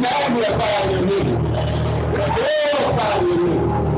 magnify your name. Oh, glorify your name.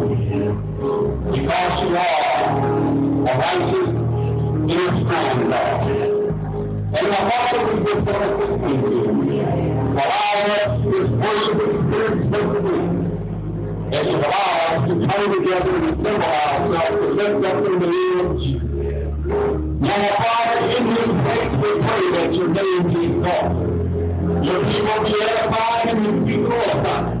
because you are a righteous, innocent God. And want to thank you. Allow us this worship experience once again. And allow us to come together and assemble ourselves to lift up in the name of Jesus. Now, Father, in this place we pray that your name be exalted. Your people be edified and you be glorified.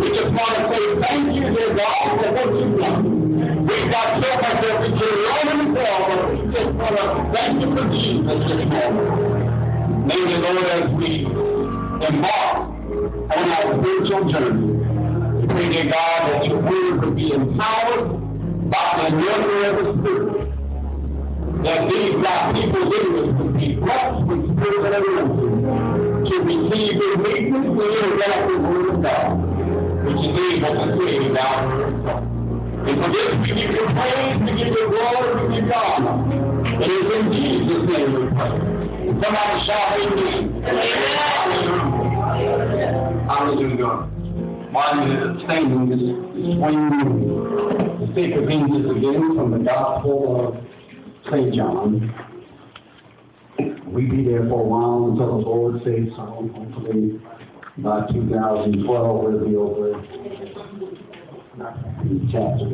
We just want to say thank you, dear God, for what you've done. We've got so much that we can learn and tell, but we just want to thank you for Jesus this morning. May the Lord, as we embark on our spiritual journey, we pray, dear God, that your word would be empowered by the anointing of the Spirit. That these black people living would be blessed with spiritual anointing to receive the weakness and the word of God, which is able to save our And for this we give you praise, we give you glory, we give you honor. It is in Jesus' name we pray. Somebody shout amen. Hallelujah. Hallelujah. While you're standing this swing the sake of angels again from the Gospel of St. John. We be there for a while until the Lord says so. Hopefully by 2012 we'll be over in chapter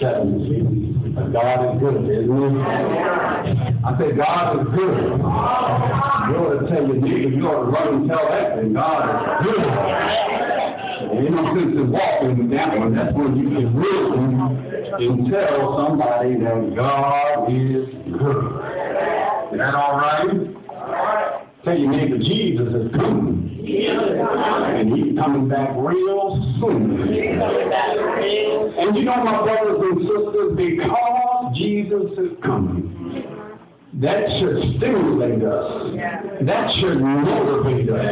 7. But God is good, isn't he? I say God is good. You ought to tell your neighbor, you ought to run and tell that thing, God is good. Ain't no sense in walking with that one. That's when you can really and tell somebody that God is good. Is that all right? Tell your neighbor Jesus is coming. And he's coming back real soon. And you know, my brothers and sisters, because Jesus is coming, that should stimulate us. That should motivate us.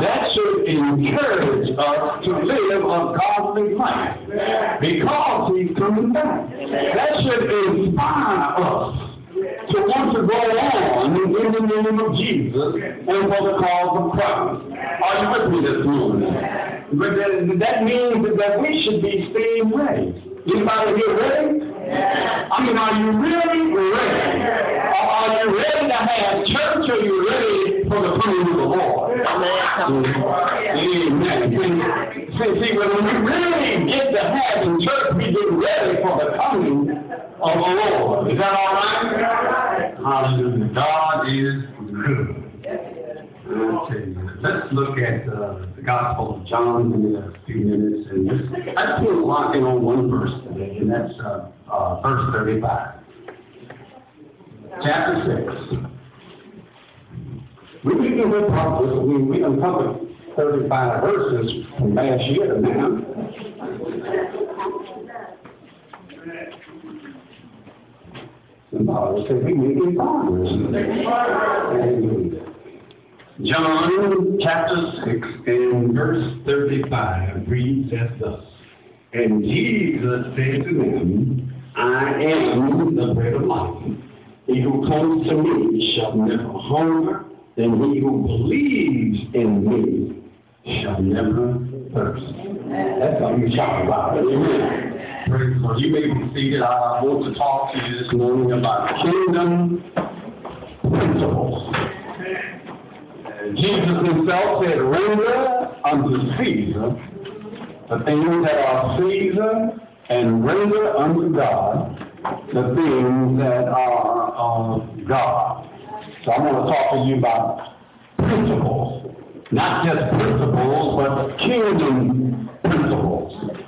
That should encourage us to live a godly life. Because he's coming back. That should inspire us to want to go on in the name of Jesus and for the cause of Christ. Are you with me this morning? But that, means that we should be staying ready. Anybody here ready? I mean, are you really ready? Or are you ready to have church? Or are you ready for the coming of the Lord? Amen. See, see, when we really get to having church, we get ready for the coming of the Lord. Is that all right? Hallelujah. God is good. You. Let's look at uh, the Gospel of John in a few minutes. And just, I just want to lock in on one verse today, and that's uh, uh, verse 35. Chapter 6. We can go past this. We, we done covered 35 verses from last year to now. Somebody said we making progress. Hallelujah. John chapter 6 and verse 35 reads as thus. And Jesus said to them, I am the bread of life. He who comes to me shall never hunger, and he who believes in me shall never thirst. That's what you talk about. Amen. You may be seated. I want to talk to you this morning about kingdom principles. Jesus himself said, render unto Caesar the things that are Caesar, and render unto God the things that are of God. So I'm going to talk to you about principles. Not just principles, but kingdom principles.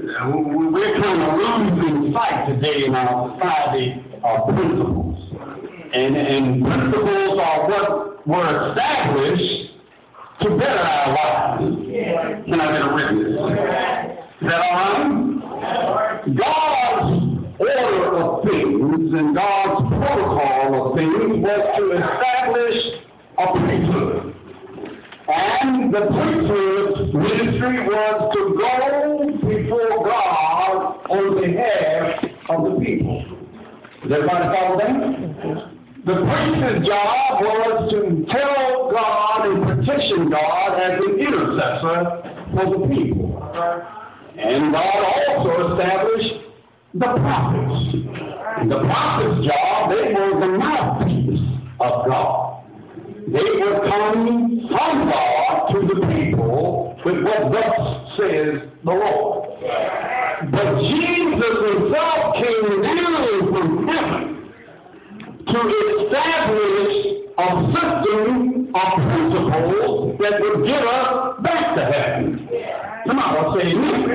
We're kind of losing sight today in our society of principles. And, and principles are what were established to better our lives. Can I get a witness? Is that all right? God's order of things and God's protocol of things was to establish a priesthood. And the priesthood's ministry was to go before God on behalf of the people. Does everybody follow that? The priest's job was to tell God and petition God as an intercessor for the people. And God also established the prophets. The prophets' job, they were the mouthpiece of God. They were coming from God to the people with what thus says the Lord. But Jesus himself came down from heaven to establish a system of principles that would get us back to heaven. Come on, say How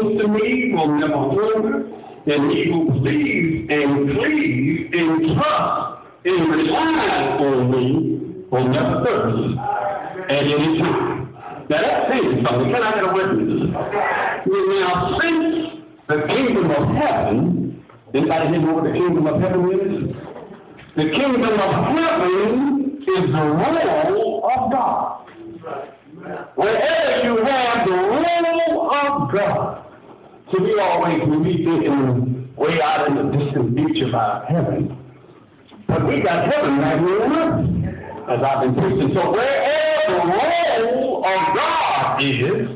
Who to me will never hunger, and he who believes and cleaves and trusts and relies on me will never thirst at any time. Now that's saying something. Can I get a witness? Now, since the kingdom of heaven, anybody here know what the kingdom of heaven is? The kingdom of heaven is the rule of God. Wherever you have the rule of God, so we always we thinking way out in the distant future about heaven, but we got heaven right here on earth, as I've been preaching. So wherever the rule of God is,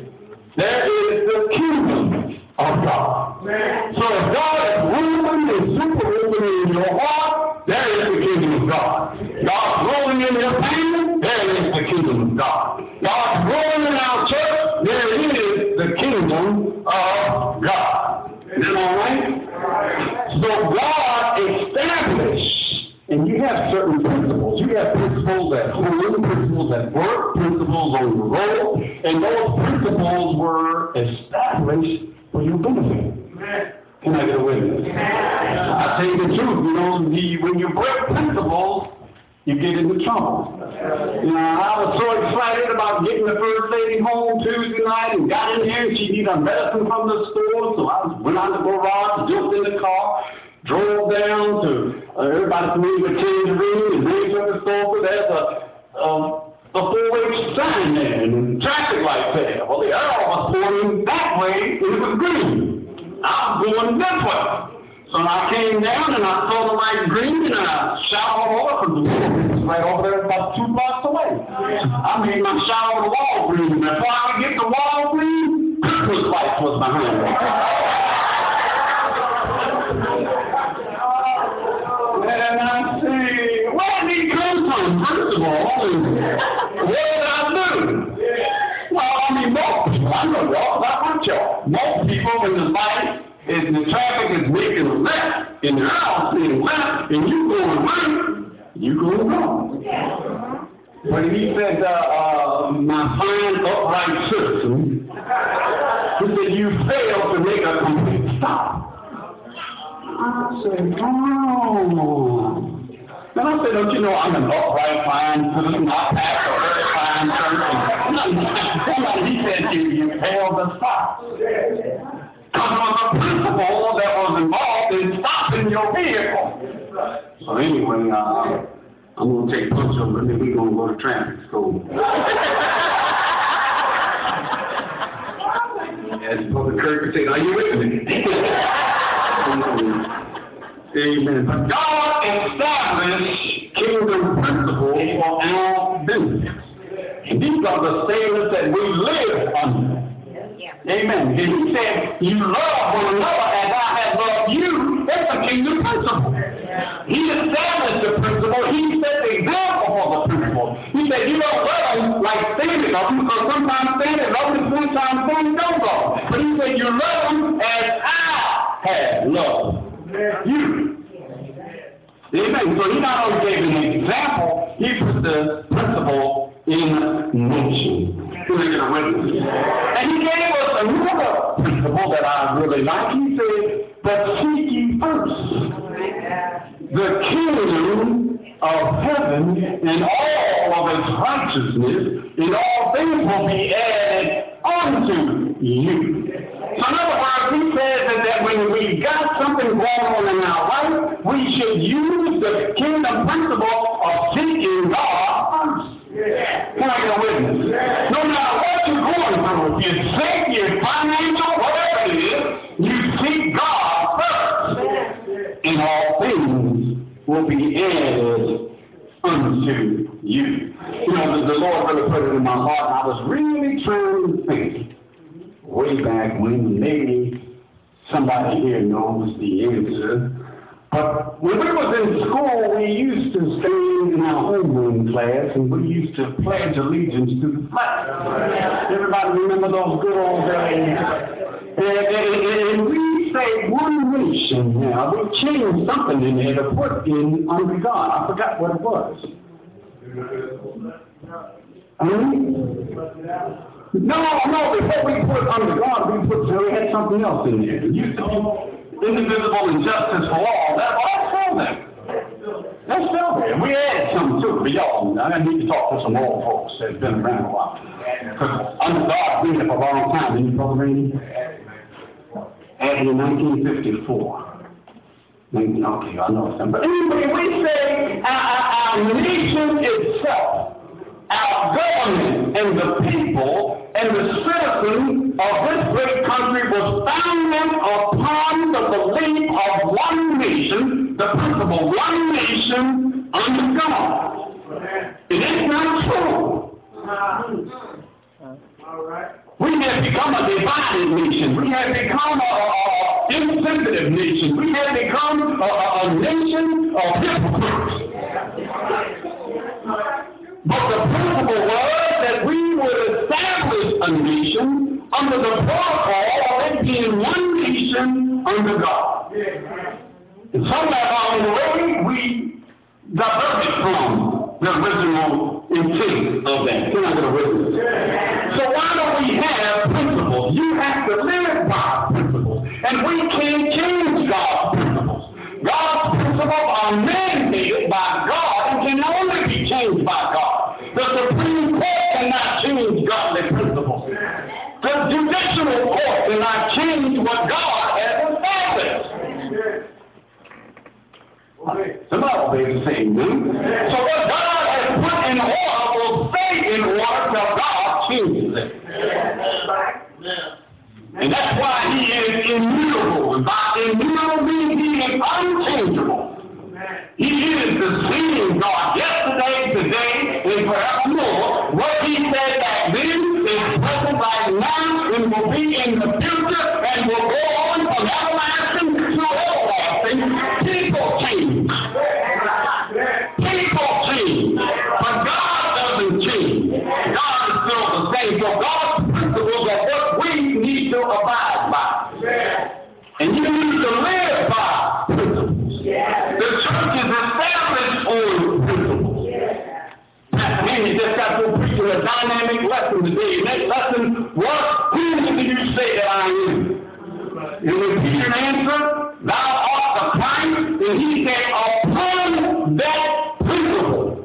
there is the kingdom of God. So if God is ruling and super ruling in your heart, there is the kingdom of God. God's ruling in your family, there is the kingdom of God. God's ruling in our church, there is the kingdom of God. Is that all God established, and you have certain principles. You have principles at home, principles at work, principles on the road, and those principles were established for your benefit. Can I get a witness? I tell you the truth, you know, the, when you break principles, you get into trouble. Know, I was so excited about getting the first lady home Tuesday night and got in here and she needed a medicine from the store, so I went out to the garage, jumped in the car, drove down to uh, everybody familiar with Tangerine and went to the store. There's a um, a four-way sign there and traffic lights there. Well, the arrow was pointing that way, and it was green. I'm going this way. So I came down and I saw the light green and I shot over because the was right over there about two blocks away. I made my shot over the wall green. And before I could get the wall green, Christmas lights was behind me. and I say, where did he come from, first of all? What did I do? Well, I mean, most people, I know y'all, not y'all. Most people in the light if the traffic is making left and the house being left and you going right, you going wrong. When he said, uh, uh, my fine upright citizen, he said, you failed to make a complete stop. I said, oh. And I said, don't you know I'm an upright, fine person, I pastor a very fine church. Somebody, he said, you, you failed the stop. Because there was a principle that was involved in stopping your vehicle. So anyway, uh, I'm going to take punch over and then we're going to go to traffic school. As Brother Kirk said, are you with me? Amen. But God established kingdom principles for our business. And these are the standards that we live under. Amen. And he said, You love one another as I have loved you. That's a kingdom principle. He established the principle. He set the example for the principle. He said, You don't love like Satan love because sometimes Satan loves them, sometimes Satan don't love. But he said, You love them as I have loved you. Amen. So he not only gave an example, he put the principle in motion. And he gave us another principle that I really like. He said, but seek ye first the kingdom of heaven and all of its righteousness, and all things will be added unto you. So in other words, he says that, when we got something going on in our life, we should use the kingdom principle of seeking God. Can I get a witness? No matter what you're going through, if you're sick, you're financial, whatever it is, you seek God first. And all things will be added unto you. You know, the, the Lord really put it in my heart, and I was really trying to think way back when maybe somebody here knows the answer. But when we was in school, we used to stand in our homeroom class and we used to pledge allegiance to the flag. Everybody remember those good old days? And, and, and we say one nation now. We changed something in there to put in under God. I forgot what it was. I no, no, before we put under God, we put, we had something else in there. To be indivisible and justice for all. That, well, that's still there. That's still there. We added something to it, but y'all, I need to talk to some old folks that have been around a while. Because under God, been here a long time, didn't you, Brother Randy? Added in 1954. Okay, I know something. But anyway, we say our, our, our nation itself our government and the people and the citizens of this great country was founded upon the belief of one nation, the principle one nation under God. It is not true. We have become a divided nation. We have become a, a insensitive nation. We have become a, a, a nation of hypocrites. But the principle was that we would establish a nation under the protocol of it being one nation under God. And somewhere along the way, we diverted from the original intent of that. Can I get a witness? So why don't we have principles? You have to live by principles. And we can't The Bible says the same thing. So what God has put in order will stay in order till God changes it. And that's why he is immutable. And by immutable means he is unchangeable. He is the same God yesterday, today, and forevermore. What he said back then is present right now and will be in the future and will go a dynamic lesson today. Next lesson was, who do you say that I am? And when Peter answered, thou art the Christ, and he said, upon that principle.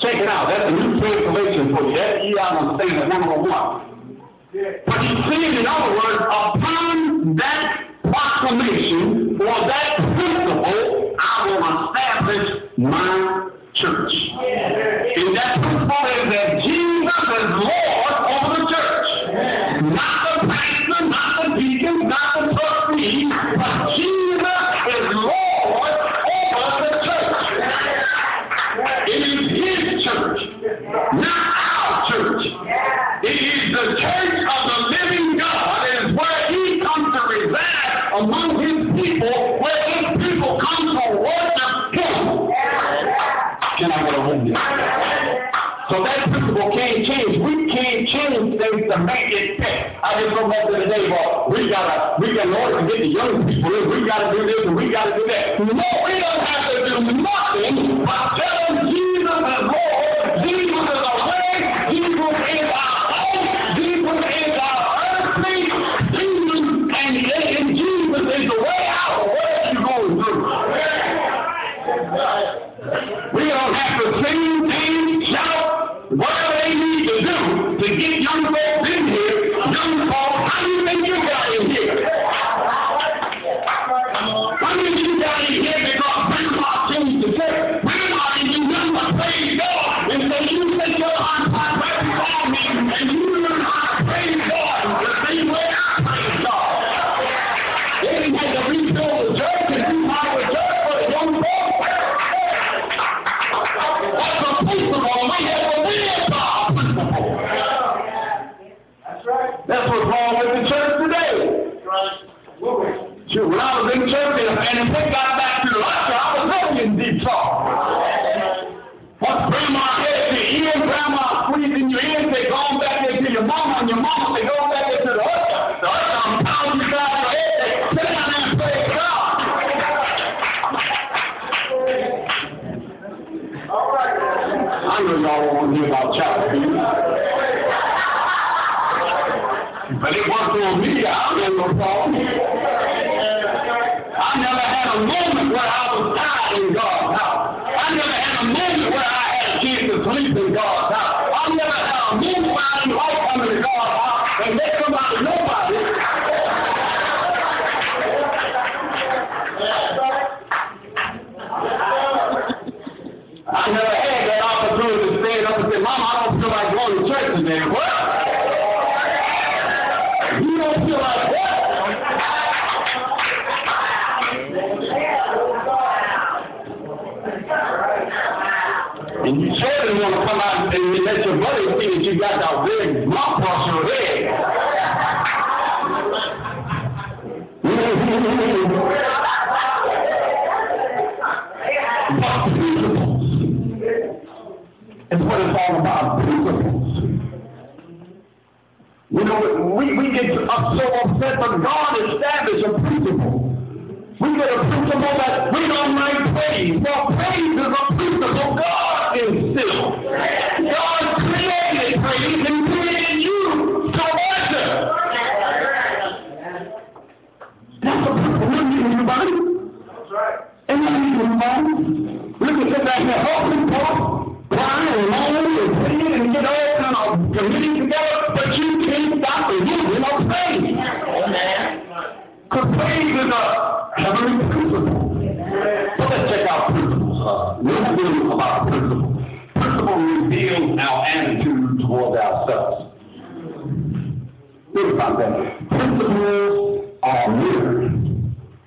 Check it out. That's a new translation for you. That's understand it one on one. But he's saying, in other words, upon that proclamation or that principle, I will establish my church. And that principle is that Jesus is Lord over the church. Not to make it fit. I just go back to the day, well, we gotta, we gotta, Lord, get the young people we gotta do this and we gotta do that. No, we don't have to do nothing It's what it's all about, principles. You know, we, we get up so upset, but God established a principle. We get a principle that we don't like praise. Well, praise is a principle God instilled. God created praise and created you to worship. That's a principle. Look at everybody. Ain't that everybody? Look at sit back there, help people, and moaning and praying and get all kind of committing together, but you can't stop the moving of praise. Because praise is a heavenly principle. So let's check out principles. Uh, we're dealing about principles. Principle reveals our attitude towards ourselves. Think about that. Principles are mirrors,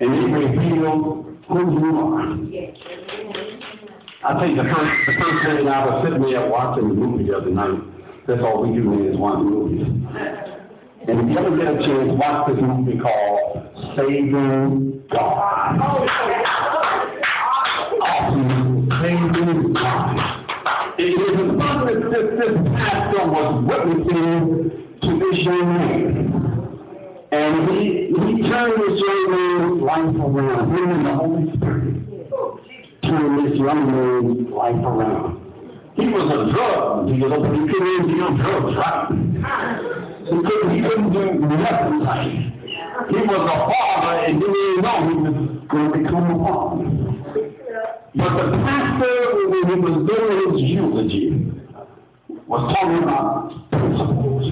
and they reveal who you are. I you, the first, the first thing I was sitting there watching the movie the other night. That's all we do, is watch movies. And if you ever get a chance, watch this movie called Saving God. Saving God. It is a son that this, pastor was witnessing to this young man. And he, he turned this young man's life around. And the Holy Spirit turned this young man's life around. He was a drug dealer, but he couldn't deal drugs right. He couldn't, he couldn't do nothing right. He was a father and didn't even know he was going to become a father. But the pastor, when he was doing his eulogy, was talking about principles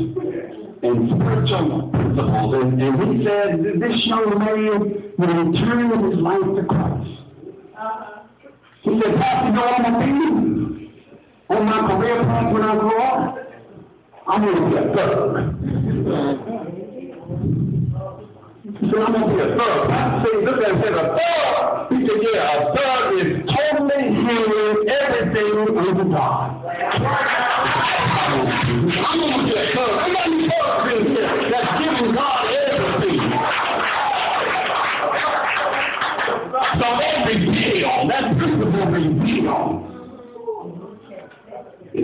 and spiritual principles. And, and he said this young man would turn his life to Christ. He said, Pastor, you I'm going to on my career path when I grow up? I'm going to be a thug. He said, I'm going to be a thug. I said, look at him, said, a thug. He said, yeah, a thug is totally hearing everything under God. I'm going to be a thug. I got any thugs in here a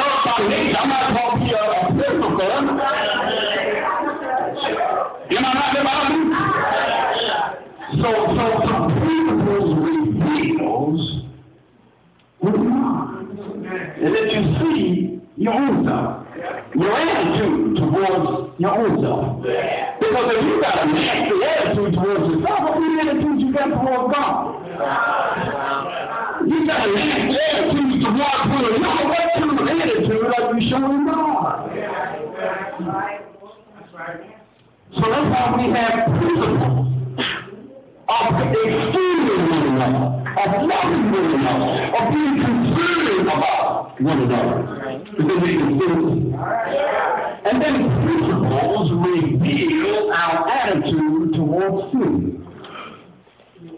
thug by nature, I'm not going to be a, a physical thug. Am I not about me? So, so, so principles reveals who you see your own self. Your attitude towards your own self. Because if you got a nasty attitude towards yourself, what kind of attitude you got towards God? You got a nasty attitude towards one another. What kind of attitude are you showing God? So that's why we have principles of esteeming one another, of loving one another, of being one another. Because they can And then principles reveal our attitude towards sin.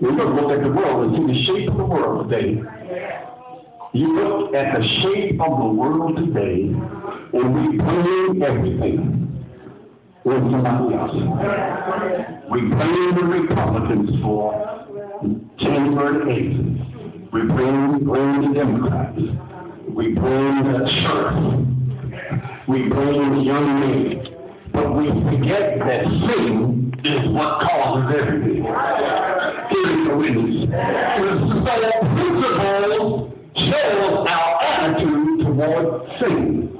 You look, look at the world and see the shape of the world today. You look at the shape of the world today, and we blame everything on somebody else. We blame the Republicans for January 8th. We blame, blame the Democrats. We blame the church. We blame young men. But we forget that sin is what causes everything hearing the witness. So principles shows our attitude toward sin.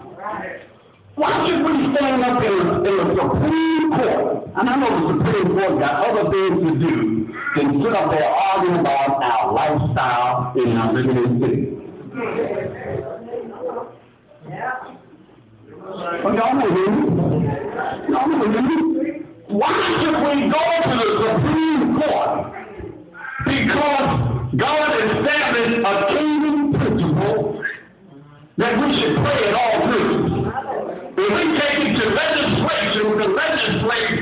Why should we stand up in, the Supreme Court? And I know the Supreme Court got other things to do than sit up there arguing about our lifestyle in our living in city. But y'all know me. Y'all. Why should we go to the Supreme Court because God established a kingdom principle that we should pray at all times. If we take it to legislation, the legislate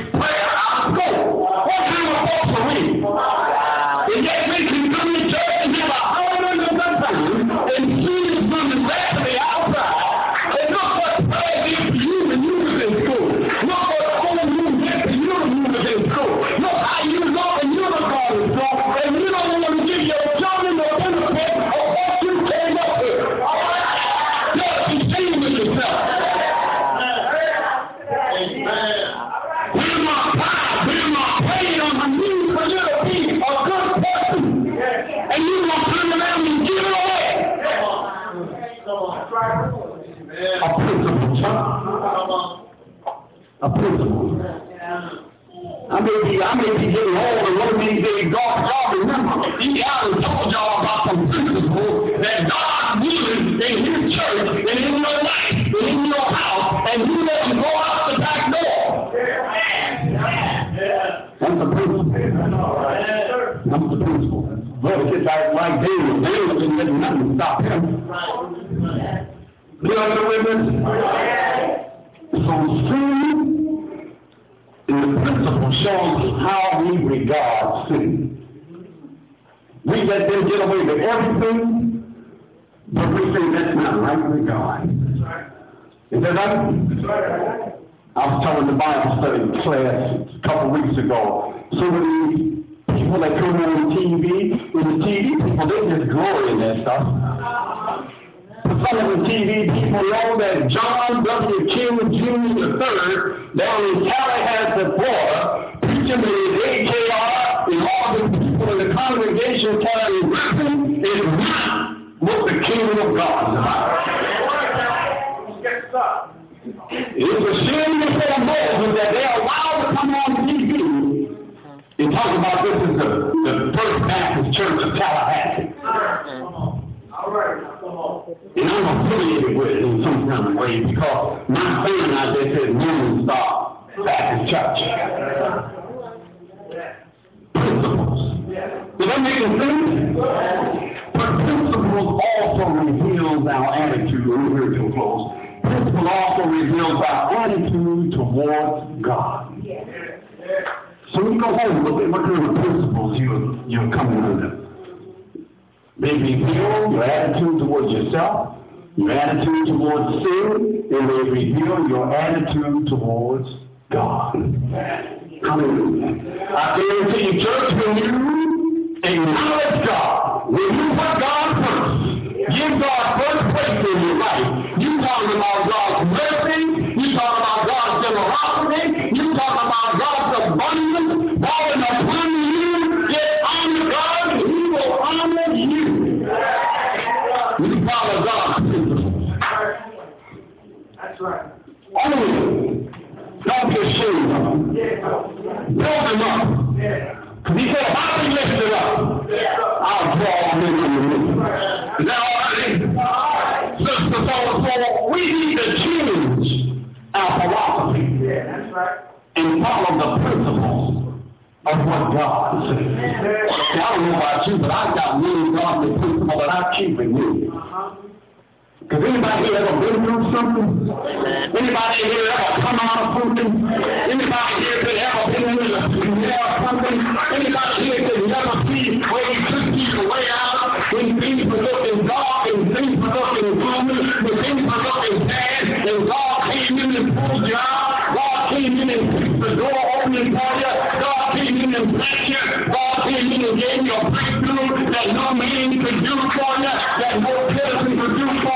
may be getting old and one of these days, God, God remember, he already told y'all about some principles that God uses in his church and in your life and in your house, and you let them go out the back door. That's the principle. That's the principle. Well, it's like, like David. David didn't let nothing stop him. You know the witness? So sin in the principle shows how we regard sin. We let them get away with everything, but we say that's not right with God. Is that right? I was telling the Bible study class a couple weeks ago. Of these people that come on TV, with the TV people, they just glory in that stuff. Some of the TV people know that John W. King Jr. III down in Tallahassee, Florida, preaching to his AKR and all the people in the congregation telling him is not what the kingdom of God is about. It's a shame before Moses that they allowed to come on TV and talk about this as the, the First Baptist Church of Tallahassee. All right, come on. And I'm affiliated with it in some kind of way because my family out there says Morning Star Baptist Church. Principles. Does that make sense? But principles also reveals our attitude when we're to close principle also reveals our attitude towards God. So when you go home, look at what kind of principles you, you're coming under. They reveal your attitude towards yourself, your attitude towards sin, and they reveal your attitude towards God. Hallelujah. I guarantee you, church, when you acknowledge God, when you put God first, give God first place in your life, you talking about God's mercy. You talking about God's generosity. You talking about God's abundance That's right. Only don't get ashamed. Build them up. Because he said, if I be lifted up, I'll draw them into the Now, so, so we need to change our philosophy and follow the principles of what God says. I don't know about you, but I've got many godly principles that I keep in me. Because anybody here ever been through something? Anybody here ever come out of something? Anybody here that ever been in the middle of something? Anybody here that never see where you could see the way out when things were looking dark and things were looking gloomy, when things were looking bad, and God came in and pulled you out. God came in and fixed the door opening for you. God came in and blessed you. God came in and gave you a breakthrough that no man could do for you, that no person could do for you,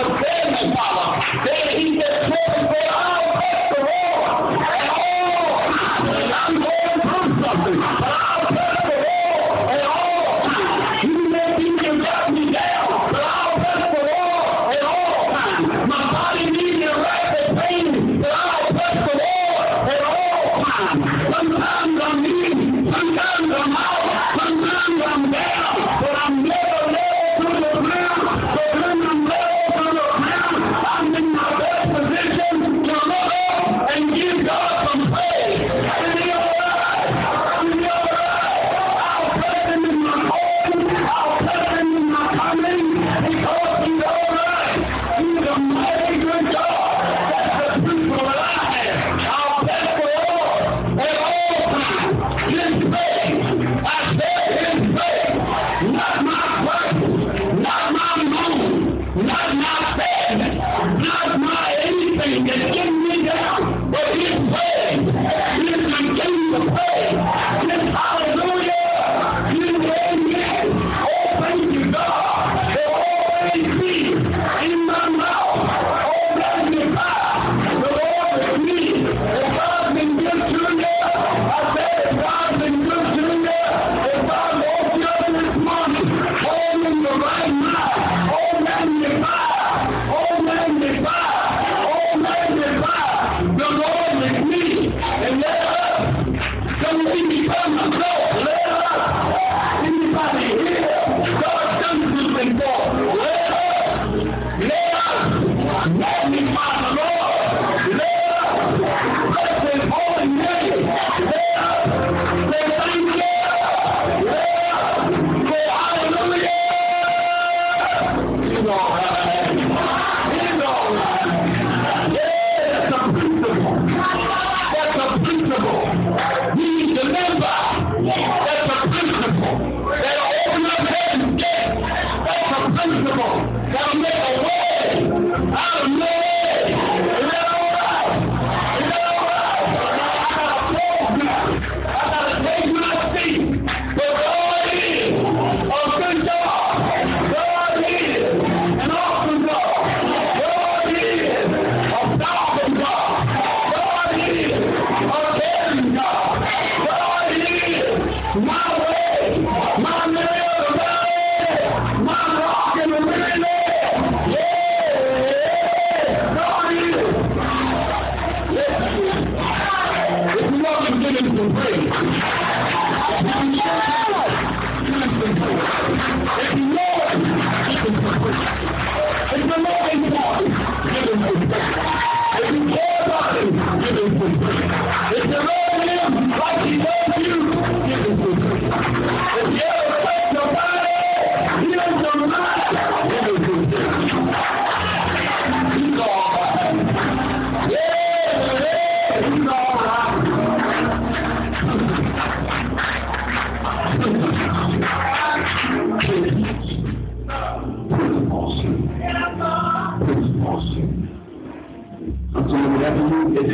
Saying whatever you get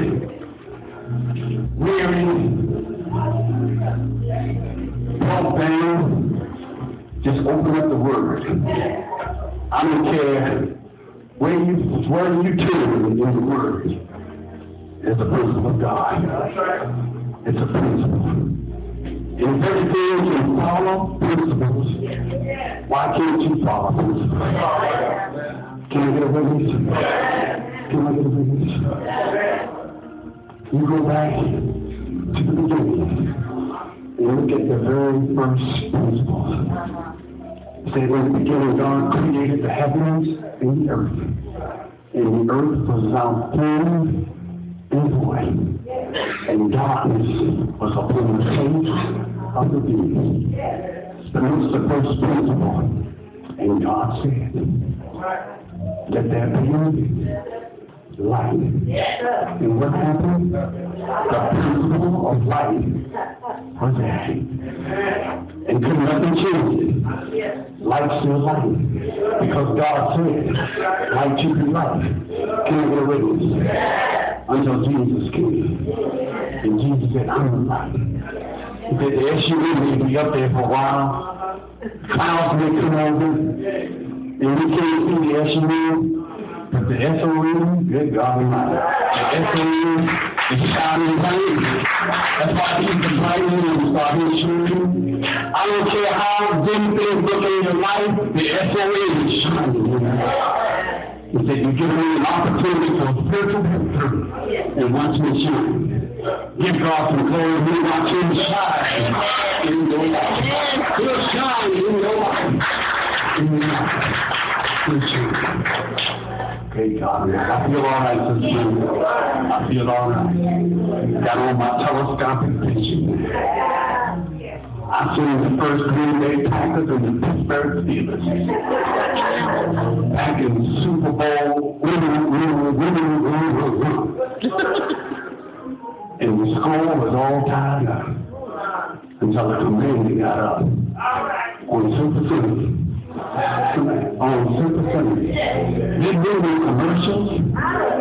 weary, brought down, just open up the word. I don't care where you where you turn in the word. It's a principle of God. It's a principle. In everything you follow principles. Why can't you follow principles? Can I get a witness? Witness? You go back to the beginning and look at the very first principle. Say in the beginning God created the heavens and the earth. And the earth was without form and void. And darkness was upon the face of the deep. But it's the first principle. And God said, Let there be light. And what happened? The principle of light was there. And could nothing change it. Light still light. Because God said, light should be light. Can I get a witness? Until Jesus came. And Jesus said, I'm the light. He said, the SUV may be up there for a while. Clouds may come over. And we can't see the SUV. The SOE, good God Almighty. The is shining. That's why the bright news start shooting. I don't care how dim things look in your life, the SOE is shining. He said, you give me an opportunity for spiritual breakthrough and watch me shine. Give God some glory, we watch him shine in your life. He'll shine in your life. In your life. Great God, I feel all right morning. I feel all right. Got on my telescopic vision. I seen the first Green Bay Packers and the Pittsburgh Steelers. Back in Super Bowl, winning, winning, winning, winning, winning. And the score was all tied up until the commander got up on Super Sunday on Super Sunday. Didn't do commercials,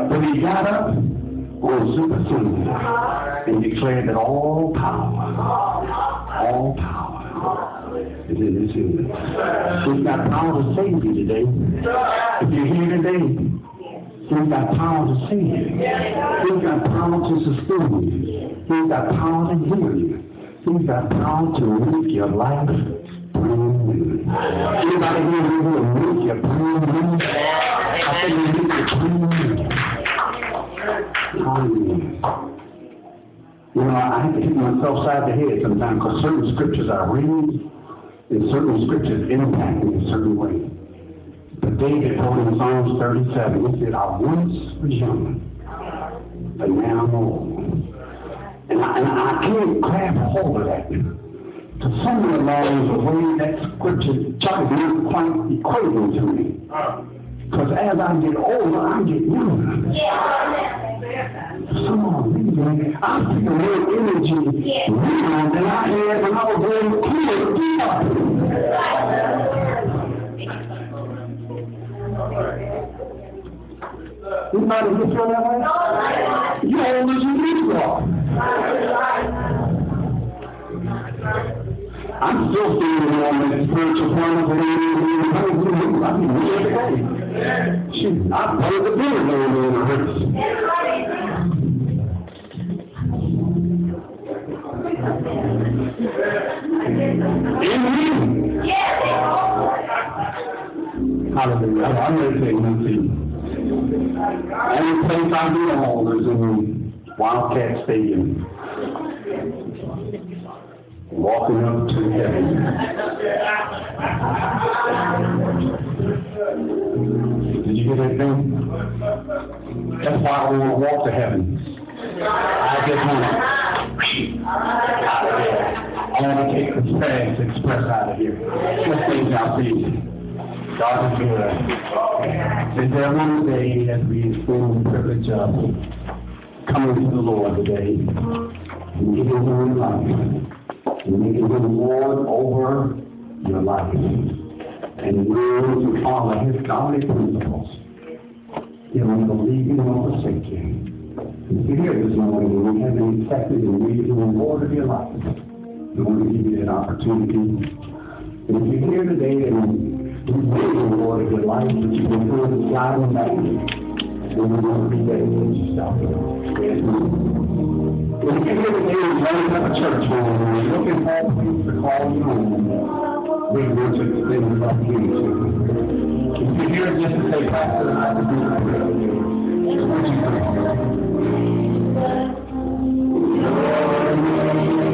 but he got up on Super Sunday and declared that all power, all power is in his hands. He's got power to save you today. If you're here today, He's got power to save you. He's got power to sustain you. He's got power to heal you. He's got power to make your life You know, I have to hit myself side the head sometimes because certain scriptures I read and certain scriptures impact me a certain way. But David told in Psalms 37, he said, I once was young, but now I'm old. And I, and I can't grab hold of that. To the way, that scripture just not quite equating to me. Ah. Because as I get older, I get younger. Some of reason, I feel more energy now than I had when I was going to Anybody here feel that way? You old as you need to I'm still standing on that spiritual promise that I mean, we every day. Shoot, I played the beer going on in the hearse. Amen. Hallelujah. I'm ready to take one seat. Only place I do all is in Wildcat Stadium. Walking up to heaven. Did you get that thing? That's why I want to walk to heaven. I just want to. I want to take the fast express out of here. Let's things out easy. God is good. Is there one day as we experience the privilege of coming to the Lord today and giving Him life? And making him Lord over your life. And learn to follow his godly principles. He will never leave you nor forsake you. You're here this morning and you haven't accepted and made him Lord of your life, we want to give you that opportunity. And if you're here today and you've made him Lord of your life, but you've been feeling sliding back, then we want to be dedicate yourself. If you can get a new life at a church or looking for things to call you we were to extend the. If you're here just to say, Pastor, I have to do this, what you think?